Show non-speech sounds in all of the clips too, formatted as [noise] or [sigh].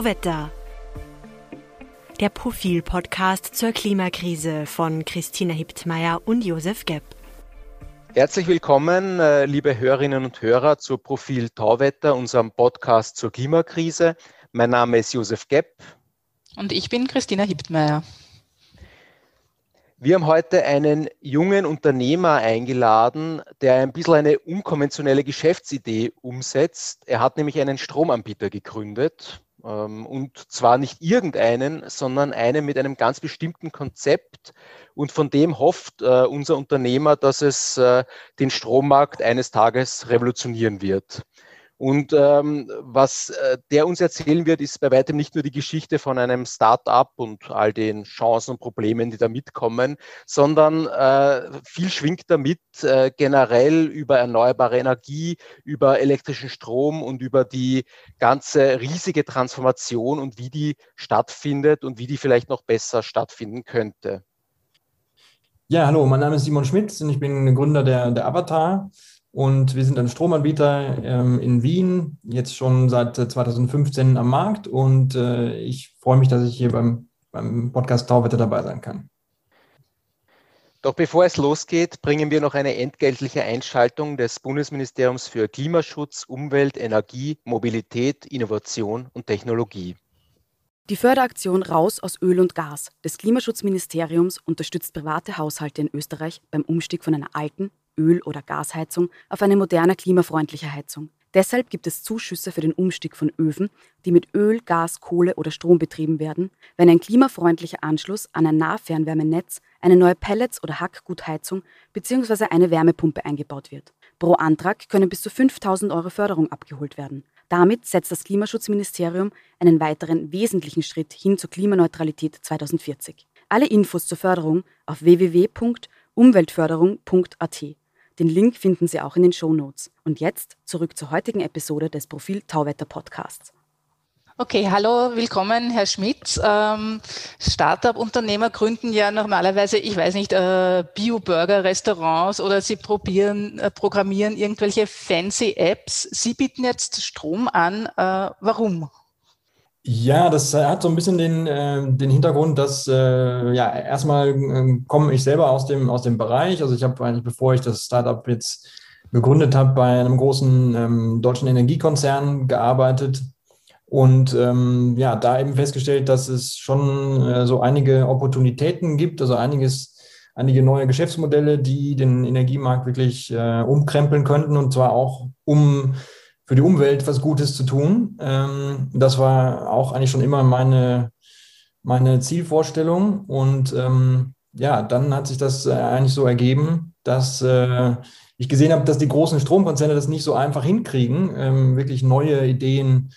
Tauwetter. Der Profil-Podcast zur Klimakrise von Christina Hiptmeier und Josef Gepp. Herzlich willkommen, äh, liebe Hörerinnen und Hörer, zu Profil Tauwetter, unserem Podcast zur Klimakrise. Mein Name ist Josef Gepp. Und ich bin Christina Hiptmeier. Wir haben heute einen jungen Unternehmer eingeladen, der ein bisschen eine unkonventionelle Geschäftsidee umsetzt. Er hat nämlich einen Stromanbieter gegründet. Ähm, und zwar nicht irgendeinen, sondern einen mit einem ganz bestimmten Konzept. Und von dem hofft äh, unser Unternehmer, dass es äh, den Strommarkt eines Tages revolutionieren wird. Und ähm, was äh, der uns erzählen wird, ist bei weitem nicht nur die Geschichte von einem Start-up und all den Chancen und Problemen, die da mitkommen, sondern äh, viel schwingt damit äh, generell über erneuerbare Energie, über elektrischen Strom und über die ganze riesige Transformation und wie die stattfindet und wie die vielleicht noch besser stattfinden könnte. Ja, hallo, mein Name ist Simon Schmidt und ich bin Gründer der, der Avatar. Und wir sind ein Stromanbieter ähm, in Wien, jetzt schon seit 2015 am Markt. Und äh, ich freue mich, dass ich hier beim, beim Podcast Tauwetter dabei sein kann. Doch bevor es losgeht, bringen wir noch eine entgeltliche Einschaltung des Bundesministeriums für Klimaschutz, Umwelt, Energie, Mobilität, Innovation und Technologie. Die Förderaktion Raus aus Öl und Gas des Klimaschutzministeriums unterstützt private Haushalte in Österreich beim Umstieg von einer alten, Öl- oder Gasheizung auf eine moderne klimafreundliche Heizung. Deshalb gibt es Zuschüsse für den Umstieg von Öfen, die mit Öl, Gas, Kohle oder Strom betrieben werden, wenn ein klimafreundlicher Anschluss an ein Nahfernwärmenetz, eine neue Pellets- oder Hackgutheizung bzw. eine Wärmepumpe eingebaut wird. Pro Antrag können bis zu 5000 Euro Förderung abgeholt werden. Damit setzt das Klimaschutzministerium einen weiteren wesentlichen Schritt hin zur Klimaneutralität 2040. Alle Infos zur Förderung auf www.umweltförderung.at. Den Link finden Sie auch in den Show Notes. Und jetzt zurück zur heutigen Episode des Profil Tauwetter Podcasts. Okay, hallo, willkommen, Herr Schmidt. Ähm, Startup-Unternehmer gründen ja normalerweise, ich weiß nicht, äh, Bio-Burger-Restaurants oder sie probieren, äh, programmieren irgendwelche fancy Apps. Sie bieten jetzt Strom an. Äh, warum? Ja, das hat so ein bisschen den, äh, den Hintergrund, dass äh, ja erstmal äh, komme ich selber aus dem, aus dem Bereich. Also ich habe eigentlich, bevor ich das Startup jetzt gegründet habe, bei einem großen ähm, deutschen Energiekonzern gearbeitet und ähm, ja, da eben festgestellt, dass es schon äh, so einige Opportunitäten gibt, also einiges, einige neue Geschäftsmodelle, die den Energiemarkt wirklich äh, umkrempeln könnten und zwar auch um für die Umwelt was Gutes zu tun. Ähm, das war auch eigentlich schon immer meine, meine Zielvorstellung. Und ähm, ja, dann hat sich das äh, eigentlich so ergeben, dass äh, ich gesehen habe, dass die großen Stromkonzerne das nicht so einfach hinkriegen, ähm, wirklich neue Ideen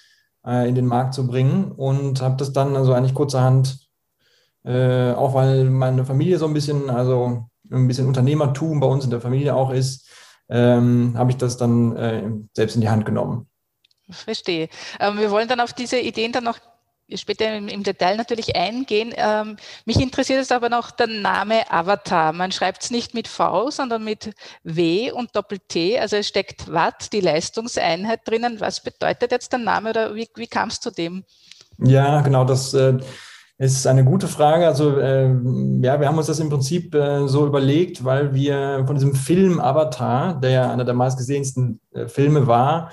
äh, in den Markt zu bringen. Und habe das dann also eigentlich kurzerhand, äh, auch weil meine Familie so ein bisschen, also ein bisschen Unternehmertum bei uns in der Familie auch ist, ähm, habe ich das dann äh, selbst in die Hand genommen. Verstehe. Ähm, wir wollen dann auf diese Ideen dann noch später im, im Detail natürlich eingehen. Ähm, mich interessiert es aber noch der Name Avatar. Man schreibt es nicht mit V, sondern mit W und Doppel-T. Also es steckt Watt, die Leistungseinheit drinnen. Was bedeutet jetzt der Name oder wie, wie kam es zu dem? Ja, genau. Das äh, es ist eine gute Frage. Also äh, ja, wir haben uns das im Prinzip äh, so überlegt, weil wir von diesem Film Avatar, der ja einer der meistgesehensten äh, Filme war,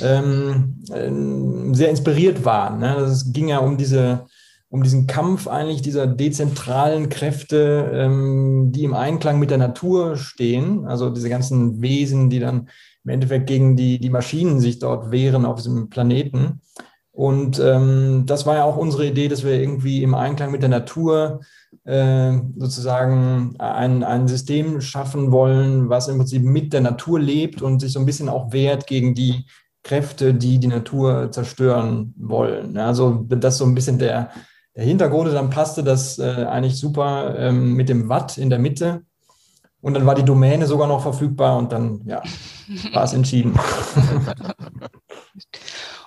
ähm, äh, sehr inspiriert waren. Ne? Es ging ja um diese um diesen Kampf eigentlich dieser dezentralen Kräfte, ähm, die im Einklang mit der Natur stehen. Also diese ganzen Wesen, die dann im Endeffekt gegen die, die Maschinen sich dort wehren auf diesem Planeten. Und ähm, das war ja auch unsere Idee, dass wir irgendwie im Einklang mit der Natur äh, sozusagen ein, ein System schaffen wollen, was im Prinzip mit der Natur lebt und sich so ein bisschen auch wehrt gegen die Kräfte, die die Natur zerstören wollen. Also das ist so ein bisschen der, der Hintergrund. Dann passte das äh, eigentlich super ähm, mit dem Watt in der Mitte. Und dann war die Domäne sogar noch verfügbar und dann ja, war es entschieden. [laughs]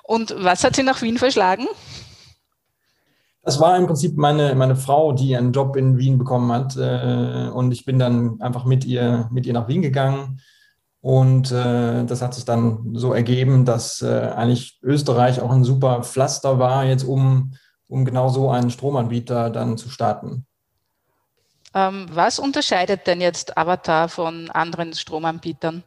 Und was hat Sie nach Wien verschlagen? Das war im Prinzip meine, meine Frau, die einen Job in Wien bekommen hat. Äh, und ich bin dann einfach mit ihr, mit ihr nach Wien gegangen. Und äh, das hat sich dann so ergeben, dass äh, eigentlich Österreich auch ein super Pflaster war, jetzt um, um genau so einen Stromanbieter dann zu starten. Ähm, was unterscheidet denn jetzt Avatar von anderen Stromanbietern?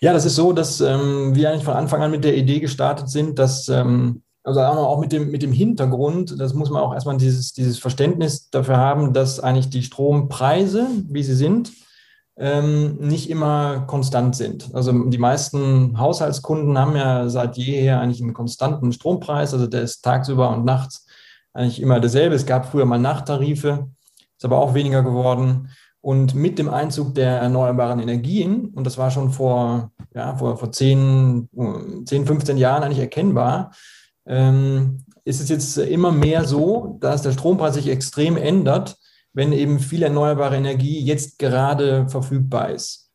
Ja, das ist so, dass ähm, wir eigentlich von Anfang an mit der Idee gestartet sind, dass ähm, also auch mit dem, mit dem Hintergrund, das muss man auch erstmal dieses, dieses Verständnis dafür haben, dass eigentlich die Strompreise, wie sie sind, ähm, nicht immer konstant sind. Also die meisten Haushaltskunden haben ja seit jeher eigentlich einen konstanten Strompreis, also der ist tagsüber und nachts eigentlich immer derselbe. Es gab früher mal Nachttarife, ist aber auch weniger geworden. Und mit dem Einzug der erneuerbaren Energien, und das war schon vor, ja, vor, vor 10, 10, 15 Jahren eigentlich erkennbar, ähm, ist es jetzt immer mehr so, dass der Strompreis sich extrem ändert wenn eben viel erneuerbare Energie jetzt gerade verfügbar ist.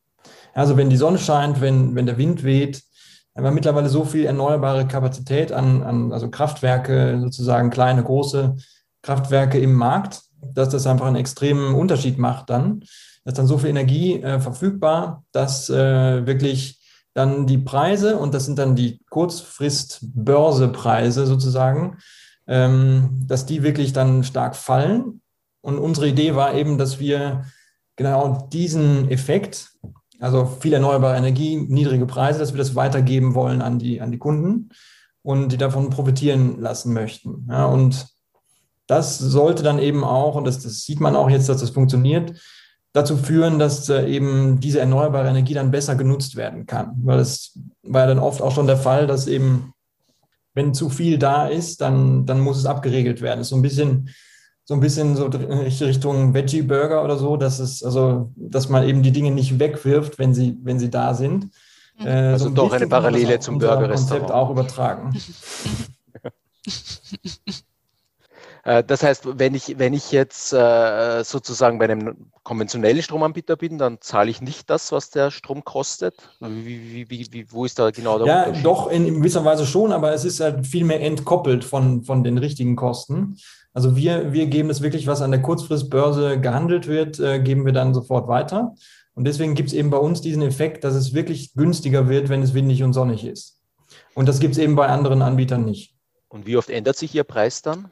Also wenn die Sonne scheint, wenn, wenn der Wind weht, haben wir mittlerweile so viel erneuerbare Kapazität an, an also Kraftwerke, sozusagen kleine, große Kraftwerke im Markt, dass das einfach einen extremen Unterschied macht dann. Da ist dann so viel Energie äh, verfügbar, dass äh, wirklich dann die Preise, und das sind dann die Kurzfrist-Börsepreise sozusagen, ähm, dass die wirklich dann stark fallen und unsere Idee war eben, dass wir genau diesen Effekt, also viel erneuerbare Energie, niedrige Preise, dass wir das weitergeben wollen an die, an die Kunden und die davon profitieren lassen möchten. Ja, und das sollte dann eben auch, und das, das sieht man auch jetzt, dass das funktioniert, dazu führen, dass äh, eben diese erneuerbare Energie dann besser genutzt werden kann. Weil es war ja dann oft auch schon der Fall, dass eben, wenn zu viel da ist, dann, dann muss es abgeregelt werden. Das ist so ein bisschen so ein bisschen so Richtung Veggie Burger oder so, dass es, also, dass man eben die Dinge nicht wegwirft, wenn sie, wenn sie da sind. Mhm. Äh, also so ein doch eine Parallele zum Burgerrestaurant. Konzept auch übertragen. [laughs] Äh, das heißt, wenn ich, wenn ich jetzt äh, sozusagen bei einem konventionellen Stromanbieter bin, dann zahle ich nicht das, was der Strom kostet. Wie, wie, wie, wo ist da genau der ja, Unterschied? Ja, doch in gewisser Weise schon, aber es ist halt viel mehr entkoppelt von, von den richtigen Kosten. Also wir, wir geben es wirklich, was an der Kurzfristbörse gehandelt wird, äh, geben wir dann sofort weiter. Und deswegen gibt es eben bei uns diesen Effekt, dass es wirklich günstiger wird, wenn es windig und sonnig ist. Und das gibt es eben bei anderen Anbietern nicht. Und wie oft ändert sich Ihr Preis dann?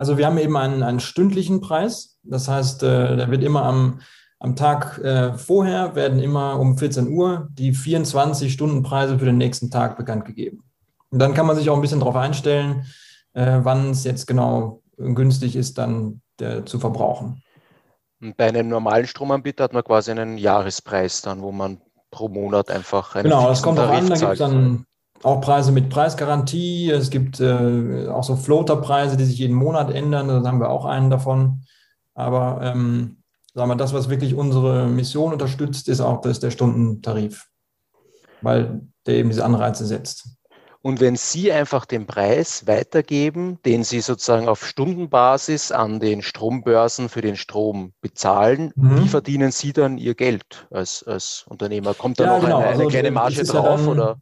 Also wir haben eben einen, einen stündlichen Preis. Das heißt, äh, der wird immer am, am Tag äh, vorher, werden immer um 14 Uhr die 24 Stunden Preise für den nächsten Tag bekannt gegeben. Und dann kann man sich auch ein bisschen darauf einstellen, äh, wann es jetzt genau günstig ist, dann der, zu verbrauchen. Bei einem normalen Stromanbieter hat man quasi einen Jahrespreis dann, wo man pro Monat einfach einen Genau, das kommt auch an, da gibt es dann auch Preise mit Preisgarantie, es gibt äh, auch so Floaterpreise, die sich jeden Monat ändern, da haben wir auch einen davon. Aber ähm, sagen wir, das, was wirklich unsere Mission unterstützt, ist auch das der Stundentarif, weil der eben diese Anreize setzt. Und wenn Sie einfach den Preis weitergeben, den Sie sozusagen auf Stundenbasis an den Strombörsen für den Strom bezahlen, mhm. wie verdienen Sie dann Ihr Geld als, als Unternehmer? Kommt da ja, noch genau. eine, eine also, kleine Marge drauf? Ja dann, oder?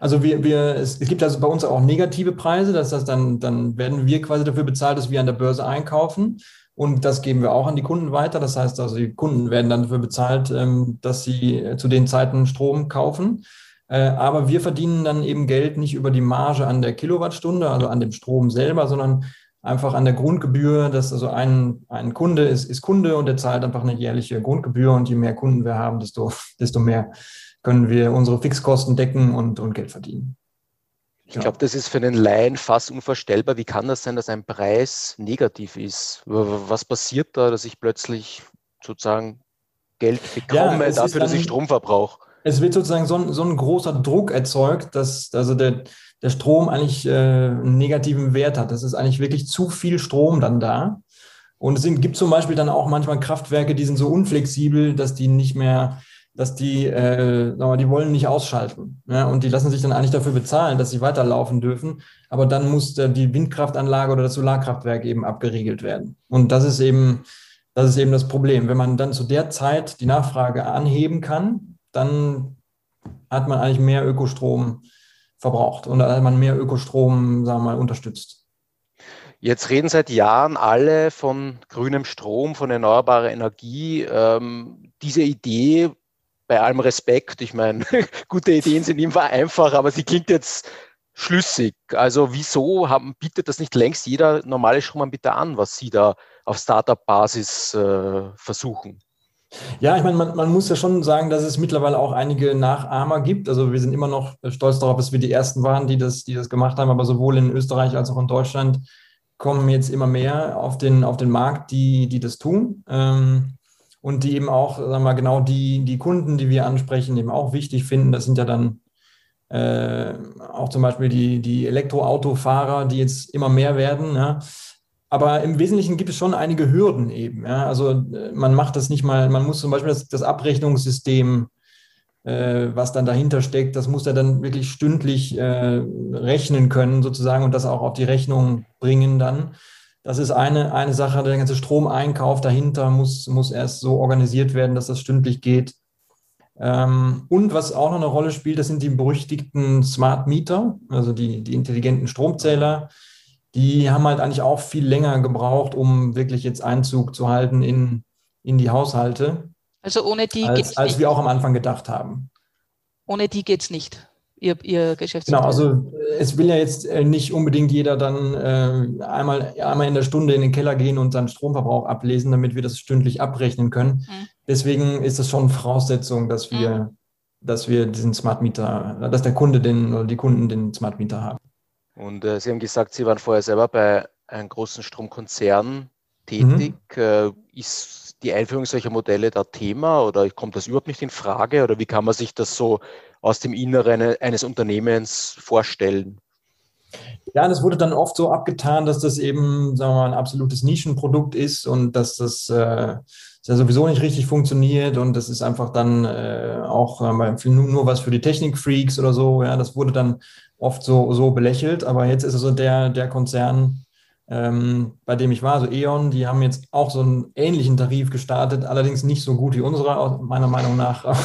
Also wir, wir, es, gibt also bei uns auch negative Preise, das heißt, dann, dann werden wir quasi dafür bezahlt, dass wir an der Börse einkaufen. Und das geben wir auch an die Kunden weiter. Das heißt also, die Kunden werden dann dafür bezahlt, ähm, dass sie zu den Zeiten Strom kaufen. Äh, aber wir verdienen dann eben Geld nicht über die Marge an der Kilowattstunde, also an dem Strom selber, sondern einfach an der Grundgebühr, dass also ein, ein Kunde ist, ist Kunde und der zahlt einfach eine jährliche Grundgebühr und je mehr Kunden wir haben, desto, desto mehr können wir unsere Fixkosten decken und, und Geld verdienen. Ich glaube, das ist für den Laien fast unvorstellbar. Wie kann das sein, dass ein Preis negativ ist? Was passiert da, dass ich plötzlich sozusagen Geld bekomme ja, dafür, dass ich Strom verbrauche? es wird sozusagen so ein, so ein großer Druck erzeugt, dass also der, der Strom eigentlich äh, einen negativen Wert hat. Das ist eigentlich wirklich zu viel Strom dann da. Und es gibt zum Beispiel dann auch manchmal Kraftwerke, die sind so unflexibel, dass die nicht mehr, dass die, äh, die wollen nicht ausschalten. Ja? Und die lassen sich dann eigentlich dafür bezahlen, dass sie weiterlaufen dürfen. Aber dann muss der, die Windkraftanlage oder das Solarkraftwerk eben abgeriegelt werden. Und das ist eben, das ist eben das Problem. Wenn man dann zu der Zeit die Nachfrage anheben kann, dann hat man eigentlich mehr Ökostrom verbraucht und dann hat man mehr Ökostrom, sagen wir mal, unterstützt. Jetzt reden seit Jahren alle von grünem Strom, von erneuerbarer Energie. Ähm, diese Idee bei allem Respekt, ich meine, [laughs] gute Ideen sind immer einfach, aber sie klingt jetzt schlüssig. Also wieso haben, bietet das nicht längst jeder normale Stromanbieter an, was Sie da auf Startup-Basis äh, versuchen? Ja, ich meine, man, man, muss ja schon sagen, dass es mittlerweile auch einige Nachahmer gibt. Also wir sind immer noch stolz darauf, dass wir die Ersten waren, die das, die das gemacht haben, aber sowohl in Österreich als auch in Deutschland kommen jetzt immer mehr auf den, auf den Markt, die, die das tun. Ähm, und die eben auch, sagen wir mal, genau die, die Kunden, die wir ansprechen, eben auch wichtig finden. Das sind ja dann äh, auch zum Beispiel die, die Elektroautofahrer, die jetzt immer mehr werden. Ja. Aber im Wesentlichen gibt es schon einige Hürden eben. Ja. Also äh, man macht das nicht mal, man muss zum Beispiel das, das Abrechnungssystem, äh, was dann dahinter steckt, das muss er dann wirklich stündlich äh, rechnen können sozusagen und das auch auf die Rechnung bringen dann. Das ist eine, eine Sache, der ganze Stromeinkauf dahinter muss, muss erst so organisiert werden, dass das stündlich geht. Ähm, und was auch noch eine Rolle spielt, das sind die berüchtigten Smart Meter, also die, die intelligenten Stromzähler. Die haben halt eigentlich auch viel länger gebraucht, um wirklich jetzt Einzug zu halten in, in die Haushalte. Also ohne die geht es Als nicht. wir auch am Anfang gedacht haben. Ohne die geht es nicht. Ihr, ihr Genau, also es will ja jetzt äh, nicht unbedingt jeder dann äh, einmal, einmal in der Stunde in den Keller gehen und seinen Stromverbrauch ablesen, damit wir das stündlich abrechnen können. Mhm. Deswegen ist es schon Voraussetzung, dass wir, mhm. dass wir diesen Smart Meter, dass der Kunde den oder die Kunden den Smart Meter haben. Und äh, Sie haben gesagt, Sie waren vorher selber bei einem großen Stromkonzern tätig. Mhm. Äh, ist die Einführung solcher Modelle da Thema oder kommt das überhaupt nicht in Frage? Oder wie kann man sich das so aus dem Inneren eines Unternehmens vorstellen? Ja, das wurde dann oft so abgetan, dass das eben, sagen wir mal, ein absolutes Nischenprodukt ist und dass das äh, ja sowieso nicht richtig funktioniert und das ist einfach dann äh, auch äh, nur, nur was für die Technikfreaks oder so. Ja, das wurde dann oft so, so belächelt, aber jetzt ist es so der, der Konzern, ähm, bei dem ich war, also E.ON, die haben jetzt auch so einen ähnlichen Tarif gestartet, allerdings nicht so gut wie unsere, meiner Meinung nach. [laughs]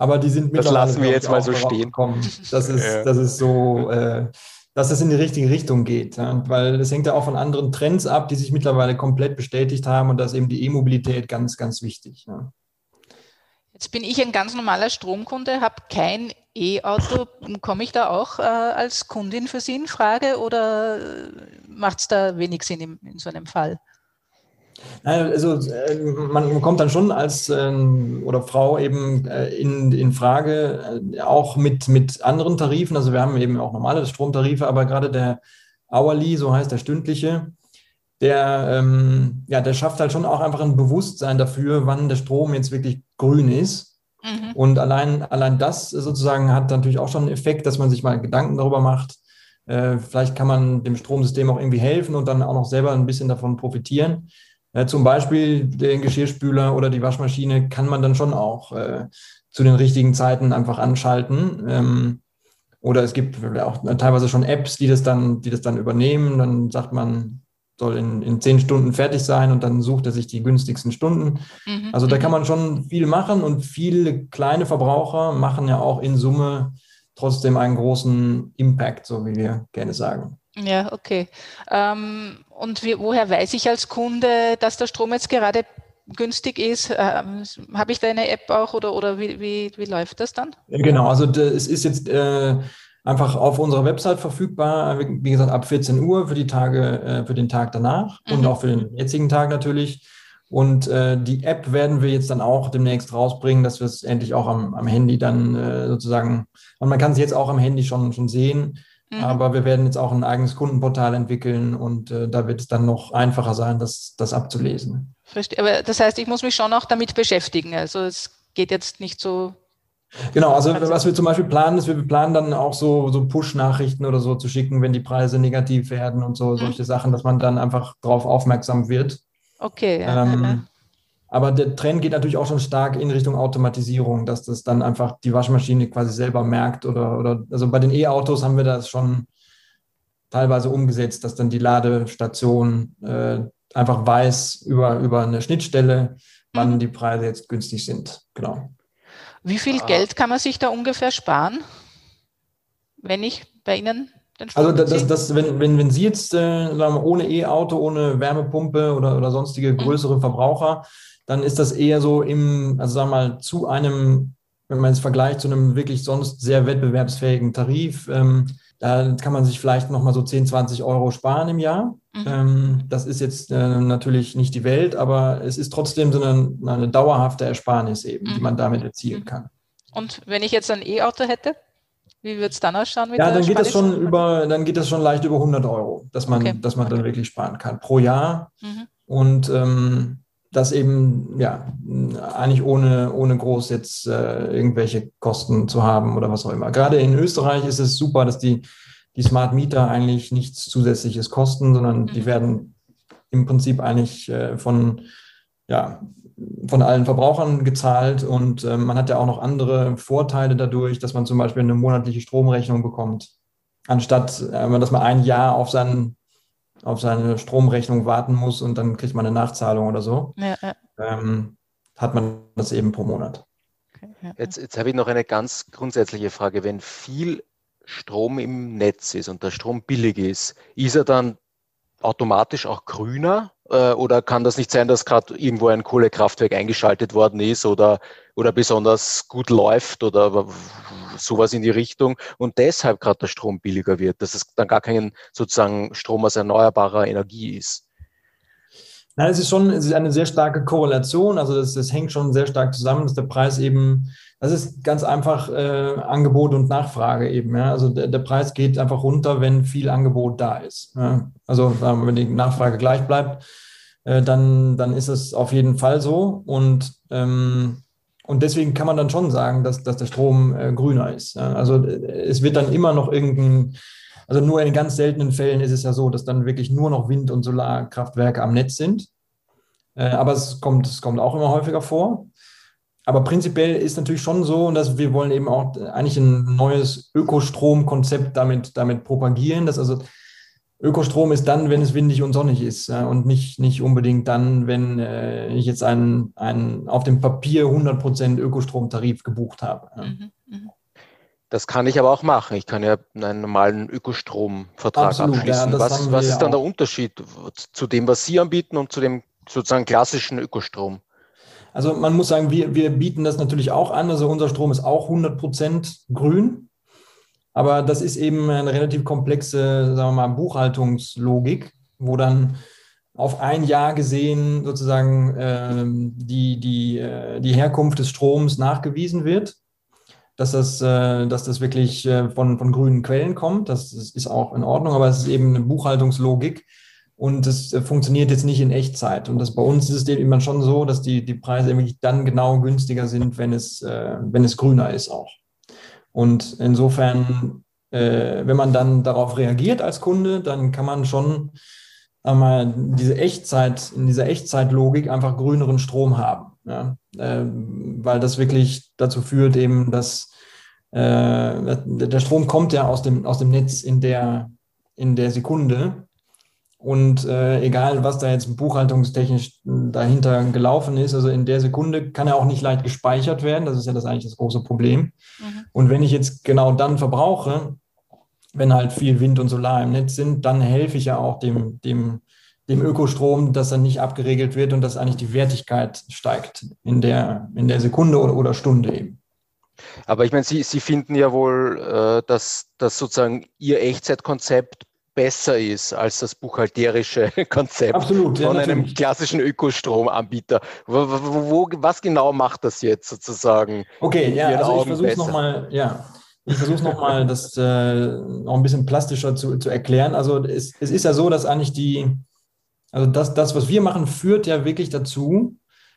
Aber die sind Das lassen wir jetzt mal so stehen. Gekommen. Das ist, ja. das ist so, äh, dass es in die richtige Richtung geht. Ja? Weil es hängt ja auch von anderen Trends ab, die sich mittlerweile komplett bestätigt haben und da ist eben die E-Mobilität ganz, ganz wichtig. Ja? Jetzt bin ich ein ganz normaler Stromkunde, habe kein E-Auto. Komme ich da auch äh, als Kundin für Sie in Frage oder macht es da wenig Sinn in, in so einem Fall? Also äh, man kommt dann schon als ähm, oder Frau eben äh, in, in Frage, äh, auch mit, mit anderen Tarifen. Also wir haben eben auch normale Stromtarife, aber gerade der Hourly, so heißt der stündliche, der, ähm, ja, der schafft halt schon auch einfach ein Bewusstsein dafür, wann der Strom jetzt wirklich grün ist. Mhm. Und allein, allein das sozusagen hat natürlich auch schon einen Effekt, dass man sich mal Gedanken darüber macht. Vielleicht kann man dem Stromsystem auch irgendwie helfen und dann auch noch selber ein bisschen davon profitieren. Äh, zum Beispiel den Geschirrspüler oder die Waschmaschine kann man dann schon auch äh, zu den richtigen Zeiten einfach anschalten. Ähm, oder es gibt auch teilweise schon Apps, die das dann, die das dann übernehmen. Dann sagt man, soll in, in zehn Stunden fertig sein und dann sucht er sich die günstigsten Stunden. Mhm. Also da kann mhm. man schon viel machen und viele kleine Verbraucher machen ja auch in Summe trotzdem einen großen Impact, so wie wir gerne sagen. Ja, okay. Ähm, und wie, woher weiß ich als Kunde, dass der Strom jetzt gerade günstig ist? Ähm, Habe ich da eine App auch oder, oder wie, wie, wie läuft das dann? Genau, also es ist jetzt äh, einfach auf unserer Website verfügbar, wie gesagt, ab 14 Uhr für die Tage, äh, für den Tag danach mhm. und auch für den jetzigen Tag natürlich. Und äh, die App werden wir jetzt dann auch demnächst rausbringen, dass wir es endlich auch am, am Handy dann äh, sozusagen, und man kann es jetzt auch am Handy schon, schon sehen, Mhm. Aber wir werden jetzt auch ein eigenes Kundenportal entwickeln und äh, da wird es dann noch einfacher sein, das, das abzulesen. Verstehe. Aber das heißt, ich muss mich schon auch damit beschäftigen. Also es geht jetzt nicht so. Genau, also was wir zum Beispiel planen, ist, wir planen dann auch so, so Push-Nachrichten oder so zu schicken, wenn die Preise negativ werden und so, mhm. solche Sachen, dass man dann einfach darauf aufmerksam wird. Okay. Ja, ähm, aber der Trend geht natürlich auch schon stark in Richtung Automatisierung, dass das dann einfach die Waschmaschine quasi selber merkt oder, oder also bei den E-Autos haben wir das schon teilweise umgesetzt, dass dann die Ladestation äh, einfach weiß über, über eine Schnittstelle, wann mhm. die Preise jetzt günstig sind. Genau. Wie viel ah. Geld kann man sich da ungefähr sparen, wenn ich bei Ihnen Also das, das, wenn, wenn, wenn Sie jetzt äh, sagen wir, ohne E-Auto, ohne Wärmepumpe oder, oder sonstige mhm. größere mhm. Verbraucher, dann ist das eher so im, also sagen wir mal, zu einem, wenn man es vergleicht, zu einem wirklich sonst sehr wettbewerbsfähigen Tarif. Ähm, da kann man sich vielleicht nochmal so 10, 20 Euro sparen im Jahr. Mhm. Ähm, das ist jetzt äh, natürlich nicht die Welt, aber es ist trotzdem so eine, eine dauerhafte Ersparnis eben, mhm. die man damit erzielen mhm. kann. Und wenn ich jetzt ein E-Auto hätte? Wie wird es dann ausschauen? ja, dann geht das schon über, dann geht das schon leicht über 100 Euro, dass man, okay. dass man okay. dann wirklich sparen kann pro Jahr. Mhm. Und ähm, das eben, ja, eigentlich ohne, ohne groß jetzt äh, irgendwelche Kosten zu haben oder was auch immer. Gerade in Österreich ist es super, dass die, die Smart Meter eigentlich nichts Zusätzliches kosten, sondern mhm. die werden im Prinzip eigentlich äh, von, ja, von allen Verbrauchern gezahlt und äh, man hat ja auch noch andere Vorteile dadurch, dass man zum Beispiel eine monatliche Stromrechnung bekommt, anstatt äh, dass man ein Jahr auf, seinen, auf seine Stromrechnung warten muss und dann kriegt man eine Nachzahlung oder so. Ja, ja. Ähm, hat man das eben pro Monat. Okay, ja. Jetzt, jetzt habe ich noch eine ganz grundsätzliche Frage. Wenn viel Strom im Netz ist und der Strom billig ist, ist er dann automatisch auch grüner? Äh, oder kann das nicht sein, dass gerade irgendwo ein Kohlekraftwerk eingeschaltet worden ist oder, oder besonders gut läuft oder sowas in die Richtung und deshalb gerade der Strom billiger wird, dass es dann gar kein sozusagen Strom aus erneuerbarer Energie ist? Nein, es ist schon es ist eine sehr starke Korrelation. Also das, das hängt schon sehr stark zusammen, dass der Preis eben, das ist ganz einfach äh, Angebot und Nachfrage eben. Ja? Also der, der, Preis geht einfach runter, wenn viel Angebot da ist. Ja? Also wenn die Nachfrage gleich bleibt, äh, dann, dann ist es auf jeden Fall so. Und, ähm, und deswegen kann man dann schon sagen, dass, dass der Strom äh, grüner ist. Ja? Also äh, es wird dann immer noch irgendein also nur in ganz seltenen Fällen ist es ja so, dass dann wirklich nur noch Wind- und Solarkraftwerke am Netz sind. Äh, aber es kommt, es kommt auch immer häufiger vor. Aber prinzipiell ist natürlich schon so, dass wir wollen eben auch eigentlich ein neues Ökostromkonzept damit, damit propagieren. Dass also Ökostrom ist dann, wenn es windig und sonnig ist und nicht, nicht unbedingt dann, wenn äh, ich jetzt einen, einen auf dem Papier 100% Ökostromtarif gebucht habe. Mhm, mh. Das kann ich aber auch machen. Ich kann ja einen normalen Ökostromvertrag Absolut, abschließen. Ja, was, was ist dann der Unterschied zu dem, was Sie anbieten und zu dem sozusagen klassischen Ökostrom? Also man muss sagen, wir, wir bieten das natürlich auch an. Also unser Strom ist auch 100 Prozent grün. Aber das ist eben eine relativ komplexe, sagen wir mal, Buchhaltungslogik, wo dann auf ein Jahr gesehen sozusagen äh, die, die, äh, die Herkunft des Stroms nachgewiesen wird dass das, äh, dass das wirklich äh, von, von grünen Quellen kommt. Das ist auch in Ordnung, aber es ist eben eine Buchhaltungslogik und es äh, funktioniert jetzt nicht in Echtzeit. Und das bei uns ist es eben schon so, dass die, die Preise wirklich dann genau günstiger sind, wenn es, wenn es grüner ist auch. Und insofern, wenn man dann darauf reagiert als Kunde, dann kann man schon einmal diese Echtzeit, in dieser Echtzeitlogik einfach grüneren Strom haben. Ja? weil das wirklich dazu führt, eben, dass äh, der Strom kommt ja aus dem, aus dem Netz in der, in der Sekunde. Und äh, egal, was da jetzt buchhaltungstechnisch dahinter gelaufen ist, also in der Sekunde kann er auch nicht leicht gespeichert werden. Das ist ja das eigentlich das große Problem. Mhm. Und wenn ich jetzt genau dann verbrauche, wenn halt viel Wind und Solar im Netz sind, dann helfe ich ja auch dem, dem, dem Ökostrom, dass er nicht abgeregelt wird und dass eigentlich die Wertigkeit steigt in der, in der Sekunde oder, oder Stunde eben. Aber ich meine, Sie, Sie finden ja wohl, äh, dass, dass sozusagen Ihr Echtzeitkonzept besser ist als das buchhalterische [laughs] Konzept Absolut, von ja, einem klassischen Ökostromanbieter. Wo, wo, was genau macht das jetzt sozusagen? Okay, ja, also ich versuche es nochmal, ja. Ich versuche nochmal, das äh, noch ein bisschen plastischer zu, zu erklären. Also es, es ist ja so, dass eigentlich die, also das, das, was wir machen, führt ja wirklich dazu,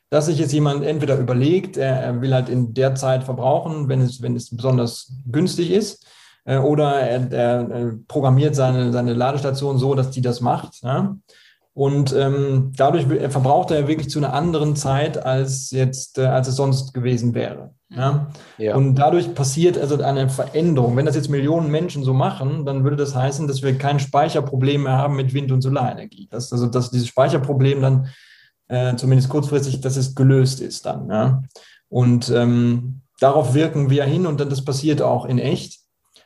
dass sich jetzt jemand entweder überlegt, er, will halt in der Zeit verbrauchen, wenn es, wenn es besonders günstig ist, äh, oder er, er, programmiert seine, seine Ladestation so, dass die das macht. Ja? Und ähm, dadurch verbraucht er wirklich zu einer anderen Zeit, als jetzt, äh, als es sonst gewesen wäre. Ja? ja? Und dadurch passiert also eine Veränderung. Wenn das jetzt Millionen Menschen so machen, dann würde das heißen, dass wir kein Speicherproblem mehr haben mit Wind- und Solarenergie. Das, also, dass dieses Speicherproblem dann äh, zumindest kurzfristig, dass es gelöst ist dann. Ja? Und ähm, darauf wirken wir hin und dann, das passiert auch in echt.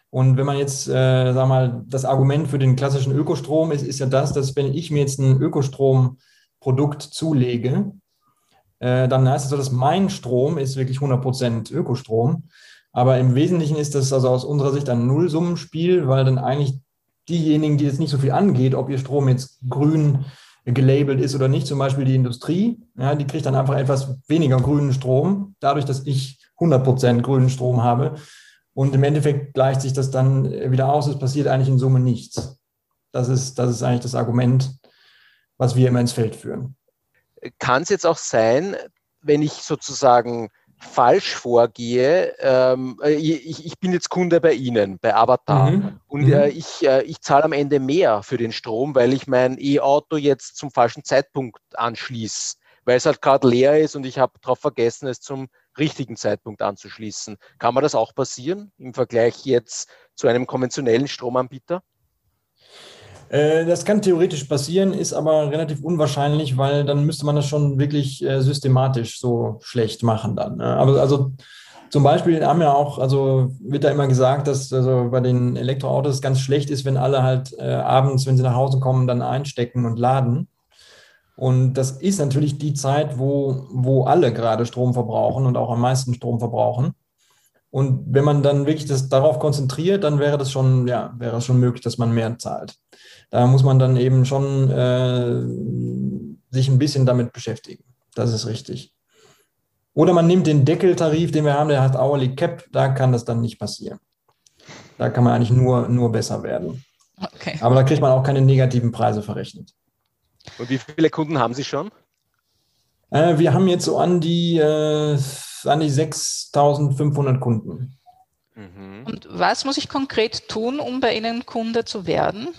Und wenn man jetzt, äh, sag mal, das Argument für den klassischen Ökostrom ist, ist ja das, dass wenn ich mir jetzt ein Ökostromprodukt zulege, äh, dann heißt es so, dass mein Strom ist wirklich 100% Ökostrom. Aber im Wesentlichen ist das also aus unserer Sicht ein Nullsummenspiel, weil dann eigentlich diejenigen, die jetzt nicht so viel angeht, ob ihr Strom jetzt grün gelabelt ist oder nicht, zum Beispiel die Industrie, ja, die kriegt dann einfach etwas weniger grünen Strom, dadurch, dass ich 100% grünen Strom habe. Und im Endeffekt gleicht sich das dann wieder aus. Es passiert eigentlich in Summe nichts. Das ist, das ist eigentlich das Argument, was wir immer ins Feld führen. Kann es jetzt auch sein, wenn ich sozusagen falsch vorgehe, ähm, äh, ich, ich, bin jetzt Kunde bei Ihnen, bei Avatar, mhm. und äh, mhm. ich, äh, ich zahle am Ende mehr für den Strom, weil ich mein E-Auto jetzt zum falschen Zeitpunkt anschließe, weil es halt gerade leer ist und ich habe darauf vergessen, es zum richtigen Zeitpunkt anzuschließen. Kann man das auch passieren im Vergleich jetzt zu einem konventionellen Stromanbieter? Äh, das kann theoretisch passieren, ist aber relativ unwahrscheinlich, weil dann müsste man das schon wirklich äh, systematisch so schlecht machen dann. Ne? Aber also zum Beispiel haben ja auch, also wird da immer gesagt, dass also bei den Elektroautos ganz schlecht ist, wenn alle halt äh, abends, wenn sie nach Hause kommen, dann einstecken und laden. Und das ist natürlich die Zeit, wo, wo alle gerade Strom verbrauchen und auch am meisten Strom verbrauchen. Und wenn man dann wirklich das darauf konzentriert, dann wäre das schon, ja, wäre schon möglich, dass man mehr zahlt. Da muss man dann eben schon äh, sich ein bisschen damit beschäftigen. Das ist richtig. Oder man nimmt den Deckeltarif, den wir haben, der hat Hourly Cap, da kann das dann nicht passieren. Da kann man eigentlich nur, nur besser werden. Okay. Aber da kriegt man auch keine negativen Preise verrechnet. Und wie viele Kunden haben Sie schon? Äh, wir haben jetzt so an die, äh, an die 6500 Kunden. Mhm. Und was muss ich konkret tun, um bei Ihnen Kunde zu werden?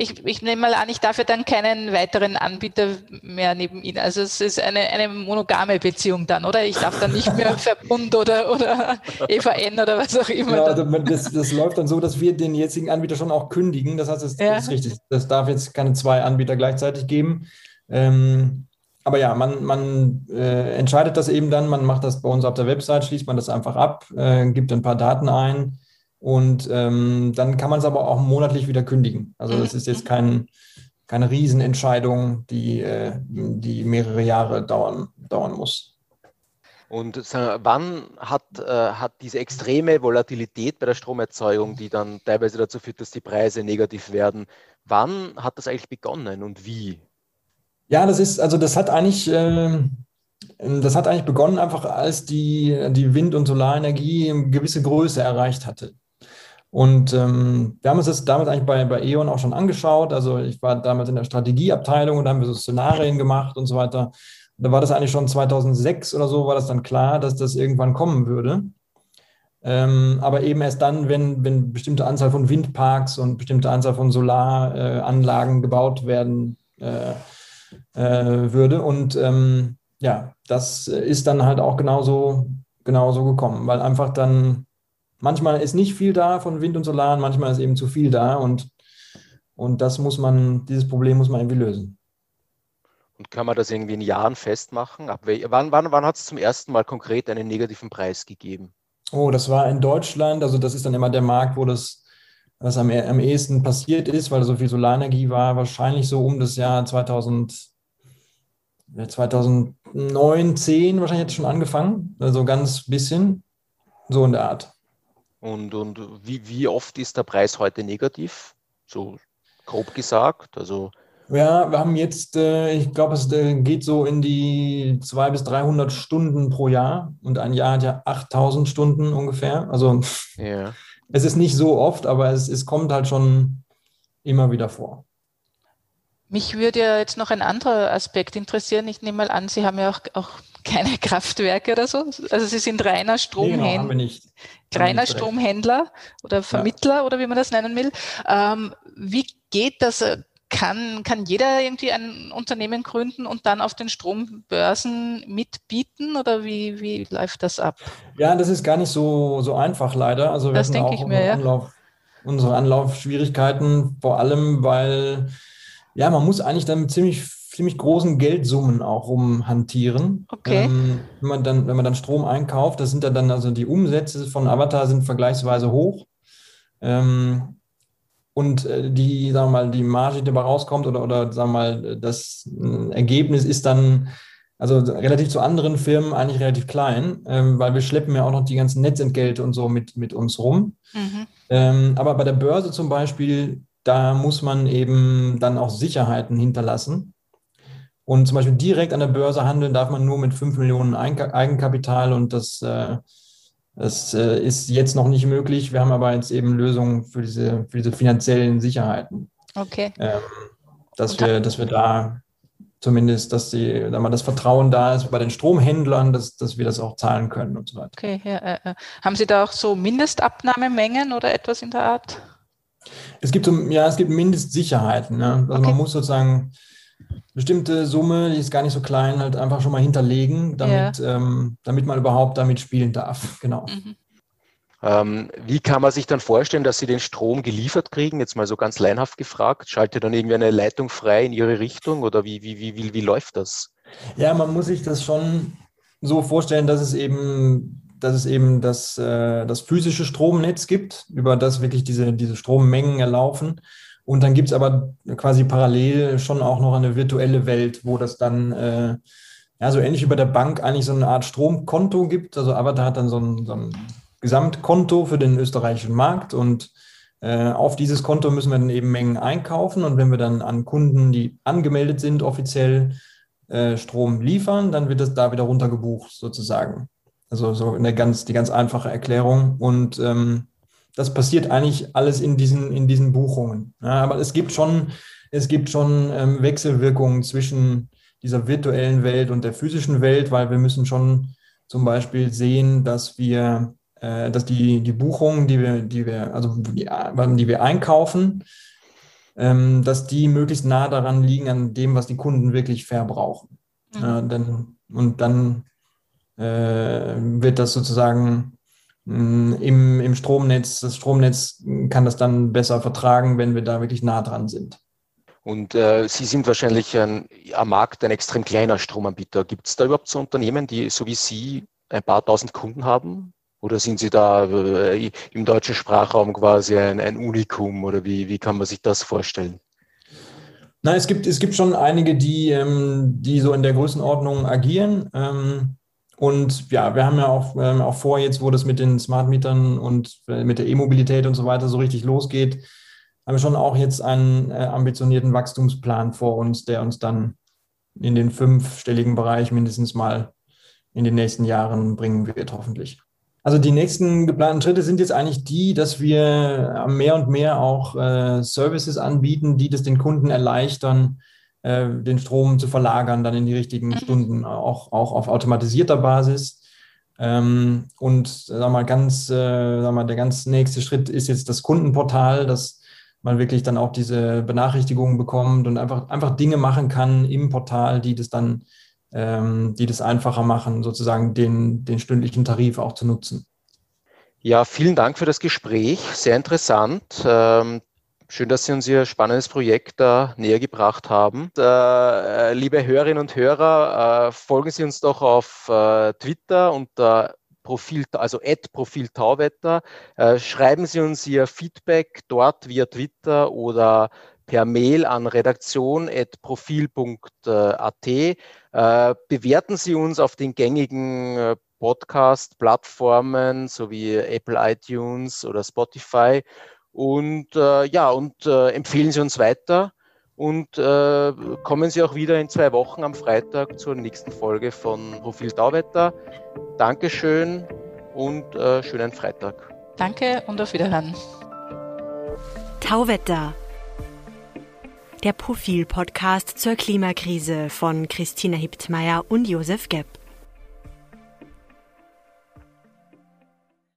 Ich, ich, nehme mal an, ich darf ja dann keinen weiteren Anbieter mehr neben Ihnen. Also es ist eine, eine monogame Beziehung dann, oder? Ich darf dann nicht mehr [laughs] Verbund oder, oder EVN oder was auch immer. Ja, also das, das, läuft dann so, dass wir den jetzigen Anbieter schon auch kündigen. Das heißt, das, ja. ist richtig. Das darf jetzt keine zwei Anbieter gleichzeitig geben. Ähm, aber ja, man, man äh, entscheidet das eben dann, man macht das bei uns auf der Website, schließt man das einfach ab, äh, gibt ein paar Daten ein und ähm, dann kann man es aber auch monatlich wieder kündigen. Also das ist jetzt kein, keine Riesenentscheidung, die, äh, die mehrere Jahre dauern, dauern muss. Und wann hat, äh, hat diese extreme Volatilität bei der Stromerzeugung, die dann teilweise dazu führt, dass die Preise negativ werden, wann hat das eigentlich begonnen und wie? Ja, das ist, also das hat eigentlich, äh, das hat eigentlich begonnen, einfach als die, die Wind- und Solarenergie eine gewisse Größe erreicht hatte. Und ähm, wir haben uns das damals eigentlich bei, bei E.ON auch schon angeschaut. Also ich war damals in der Strategieabteilung und da haben wir so Szenarien gemacht und so weiter. Da war das eigentlich schon 2006 oder so, war das dann klar, dass das irgendwann kommen würde. Ähm, aber eben erst dann, wenn, wenn bestimmte Anzahl von Windparks und bestimmte Anzahl von Solaranlagen äh, gebaut werden äh, äh, würde. Und ähm, ja, das ist dann halt auch genauso, genauso gekommen, weil einfach dann manchmal ist nicht viel da von Wind und Solar, manchmal ist eben zu viel da und, und das muss man, dieses Problem muss man irgendwie lösen. Und kann man das irgendwie in Jahren festmachen? Ab wann wann, wann hat es zum ersten Mal konkret einen negativen Preis gegeben? Oh, das war in Deutschland, also das ist dann immer der Markt, wo das was am, am ehesten passiert ist, weil so viel Solarenergie war, wahrscheinlich so um das Jahr 2000, 2009, 10 wahrscheinlich hat es schon angefangen, also ganz bisschen, so in der Art. Und, und wie, wie oft ist der Preis heute negativ? So grob gesagt. Also ja, wir haben jetzt, äh, ich glaube, es äh, geht so in die 200 bis 300 Stunden pro Jahr und ein Jahr hat ja 8000 Stunden ungefähr. Also ja. es ist nicht so oft, aber es, es kommt halt schon immer wieder vor. Mich würde ja jetzt noch ein anderer Aspekt interessieren. Ich nehme mal an, Sie haben ja auch, auch keine [laughs] Kraftwerke oder so. Also Sie sind reiner Stromhändler. Nee, genau, reiner Stromhändler oder Vermittler ja. oder wie man das nennen will. Ähm, wie geht das? Kann, kann jeder irgendwie ein Unternehmen gründen und dann auf den Strombörsen mitbieten oder wie, wie läuft das ab? Ja, das ist gar nicht so, so einfach leider. Also wir das denke ich mir, ja. Anlauf, unsere Anlaufschwierigkeiten, vor allem weil ja, man muss eigentlich dann ziemlich ziemlich großen Geldsummen auch rumhantieren. Okay. Ähm, wenn, man dann, wenn man dann Strom einkauft, das sind ja dann, also die Umsätze von Avatar sind vergleichsweise hoch. Ähm, und äh, die, sagen wir mal, die Marge, die dabei rauskommt oder, oder sagen wir mal, das äh, Ergebnis ist dann also relativ zu anderen Firmen eigentlich relativ klein, ähm, weil wir schleppen ja auch noch die ganzen Netzentgelte und so mit, mit uns rum. Mhm. Ähm, aber bei der Börse zum Beispiel, da muss man eben dann auch Sicherheiten hinterlassen. Und zum Beispiel direkt an der Börse handeln darf man nur mit 5 Millionen Eigenkapital und das, äh, das äh, ist jetzt noch nicht möglich. Wir haben aber jetzt eben Lösungen für diese, für diese finanziellen Sicherheiten. Okay. Ähm, dass, wir, dass wir da zumindest, dass die, da mal das Vertrauen da ist bei den Stromhändlern, dass, dass wir das auch zahlen können und so weiter. Okay, ja, äh, äh. haben Sie da auch so Mindestabnahmemengen oder etwas in der Art? Es gibt so, ja, es gibt Mindestsicherheiten. Ne? Also okay. man muss sozusagen bestimmte Summe, die ist gar nicht so klein, halt einfach schon mal hinterlegen, damit, ja. ähm, damit man überhaupt damit spielen darf. [laughs] Genau. Mhm. Ähm, wie kann man sich dann vorstellen, dass Sie den Strom geliefert kriegen? Jetzt mal so ganz leinhaft gefragt. Schaltet dann irgendwie eine Leitung frei in Ihre Richtung oder wie, wie, wie, wie, wie läuft das? Ja, man muss sich das schon so vorstellen, dass es eben, dass es eben das, äh, das physische Stromnetz gibt, über das wirklich diese, diese Strommengen erlaufen. Und dann gibt es aber quasi parallel schon auch noch eine virtuelle Welt, wo das dann äh, ja, so ähnlich wie bei der Bank eigentlich so eine Art Stromkonto gibt. Also Avatar hat dann so ein, so ein Gesamtkonto für den österreichischen Markt und äh, auf dieses Konto müssen wir dann eben Mengen einkaufen und wenn wir dann an Kunden, die angemeldet sind, offiziell äh, Strom liefern, dann wird das da wieder runtergebucht sozusagen. Also so eine ganz, die ganz einfache Erklärung und ähm, das passiert eigentlich alles in diesen, in diesen Buchungen. Ja, aber es gibt schon, es gibt schon ähm, Wechselwirkungen zwischen dieser virtuellen Welt und der physischen Welt, weil wir müssen schon zum Beispiel sehen, dass wir äh, dass die, die Buchungen, die wir, die wir, also die, die wir einkaufen, ähm, dass die möglichst nah daran liegen an dem, was die Kunden wirklich verbrauchen. Mhm. Äh, denn, und dann äh, wird das sozusagen im, im Stromnetz, das Stromnetz kann das dann besser vertragen, wenn wir da wirklich nah dran sind. Und äh, Sie sind wahrscheinlich ein, am Markt ein extrem kleiner Stromanbieter. Gibt es da überhaupt so Unternehmen, die so wie Sie ein paar tausend Kunden haben? Oder sind Sie da äh, im deutschen Sprachraum quasi ein, ein Unikum oder wie, wie kann man sich das vorstellen? Nein, es gibt, es gibt schon einige, die, ähm, die so in der Größenordnung agieren. Ähm, und ja, wir haben ja auch, ähm, auch vor, jetzt, wo das mit den Smart Mietern und äh, mit der E-Mobilität und so weiter so richtig losgeht, haben wir schon auch jetzt einen äh, ambitionierten Wachstumsplan vor uns, der uns dann in den fünfstelligen Bereich mindestens mal in den nächsten Jahren bringen wird, hoffentlich. Also die nächsten geplanten Schritte sind jetzt eigentlich die, dass wir mehr und mehr auch äh, Services anbieten, die das den Kunden erleichtern, äh, den Strom zu verlagern, dann in die richtigen mhm. Stunden, auch, auch auf automatisierter Basis. Ähm, und sag mal, ganz, äh, sag mal, der ganz nächste Schritt ist jetzt das Kundenportal, dass man wirklich dann auch diese Benachrichtigungen bekommt und einfach, einfach Dinge machen kann im Portal, die das dann ähm, die das einfacher machen, sozusagen den, den stündlichen Tarif auch zu nutzen. Ja, vielen Dank für das Gespräch. Sehr interessant. Ähm, schön, dass Sie uns Ihr spannendes Projekt da näher gebracht haben. Äh, liebe Hörerinnen und Hörer, äh, folgen Sie uns doch auf äh, Twitter unter Profil, also Profil Tauwetter. Äh, schreiben Sie uns Ihr Feedback dort via Twitter oder per Mail an redaktion.profil.at. Bewerten Sie uns auf den gängigen Podcast-Plattformen sowie Apple iTunes oder Spotify und äh, ja, und äh, empfehlen Sie uns weiter und äh, kommen Sie auch wieder in zwei Wochen am Freitag zur nächsten Folge von Profil Tauwetter. Dankeschön und äh, schönen Freitag. Danke und auf Wiederhören. Tauwetter der Profil-Podcast zur Klimakrise von Christina Hiptmeier und Josef Gepp.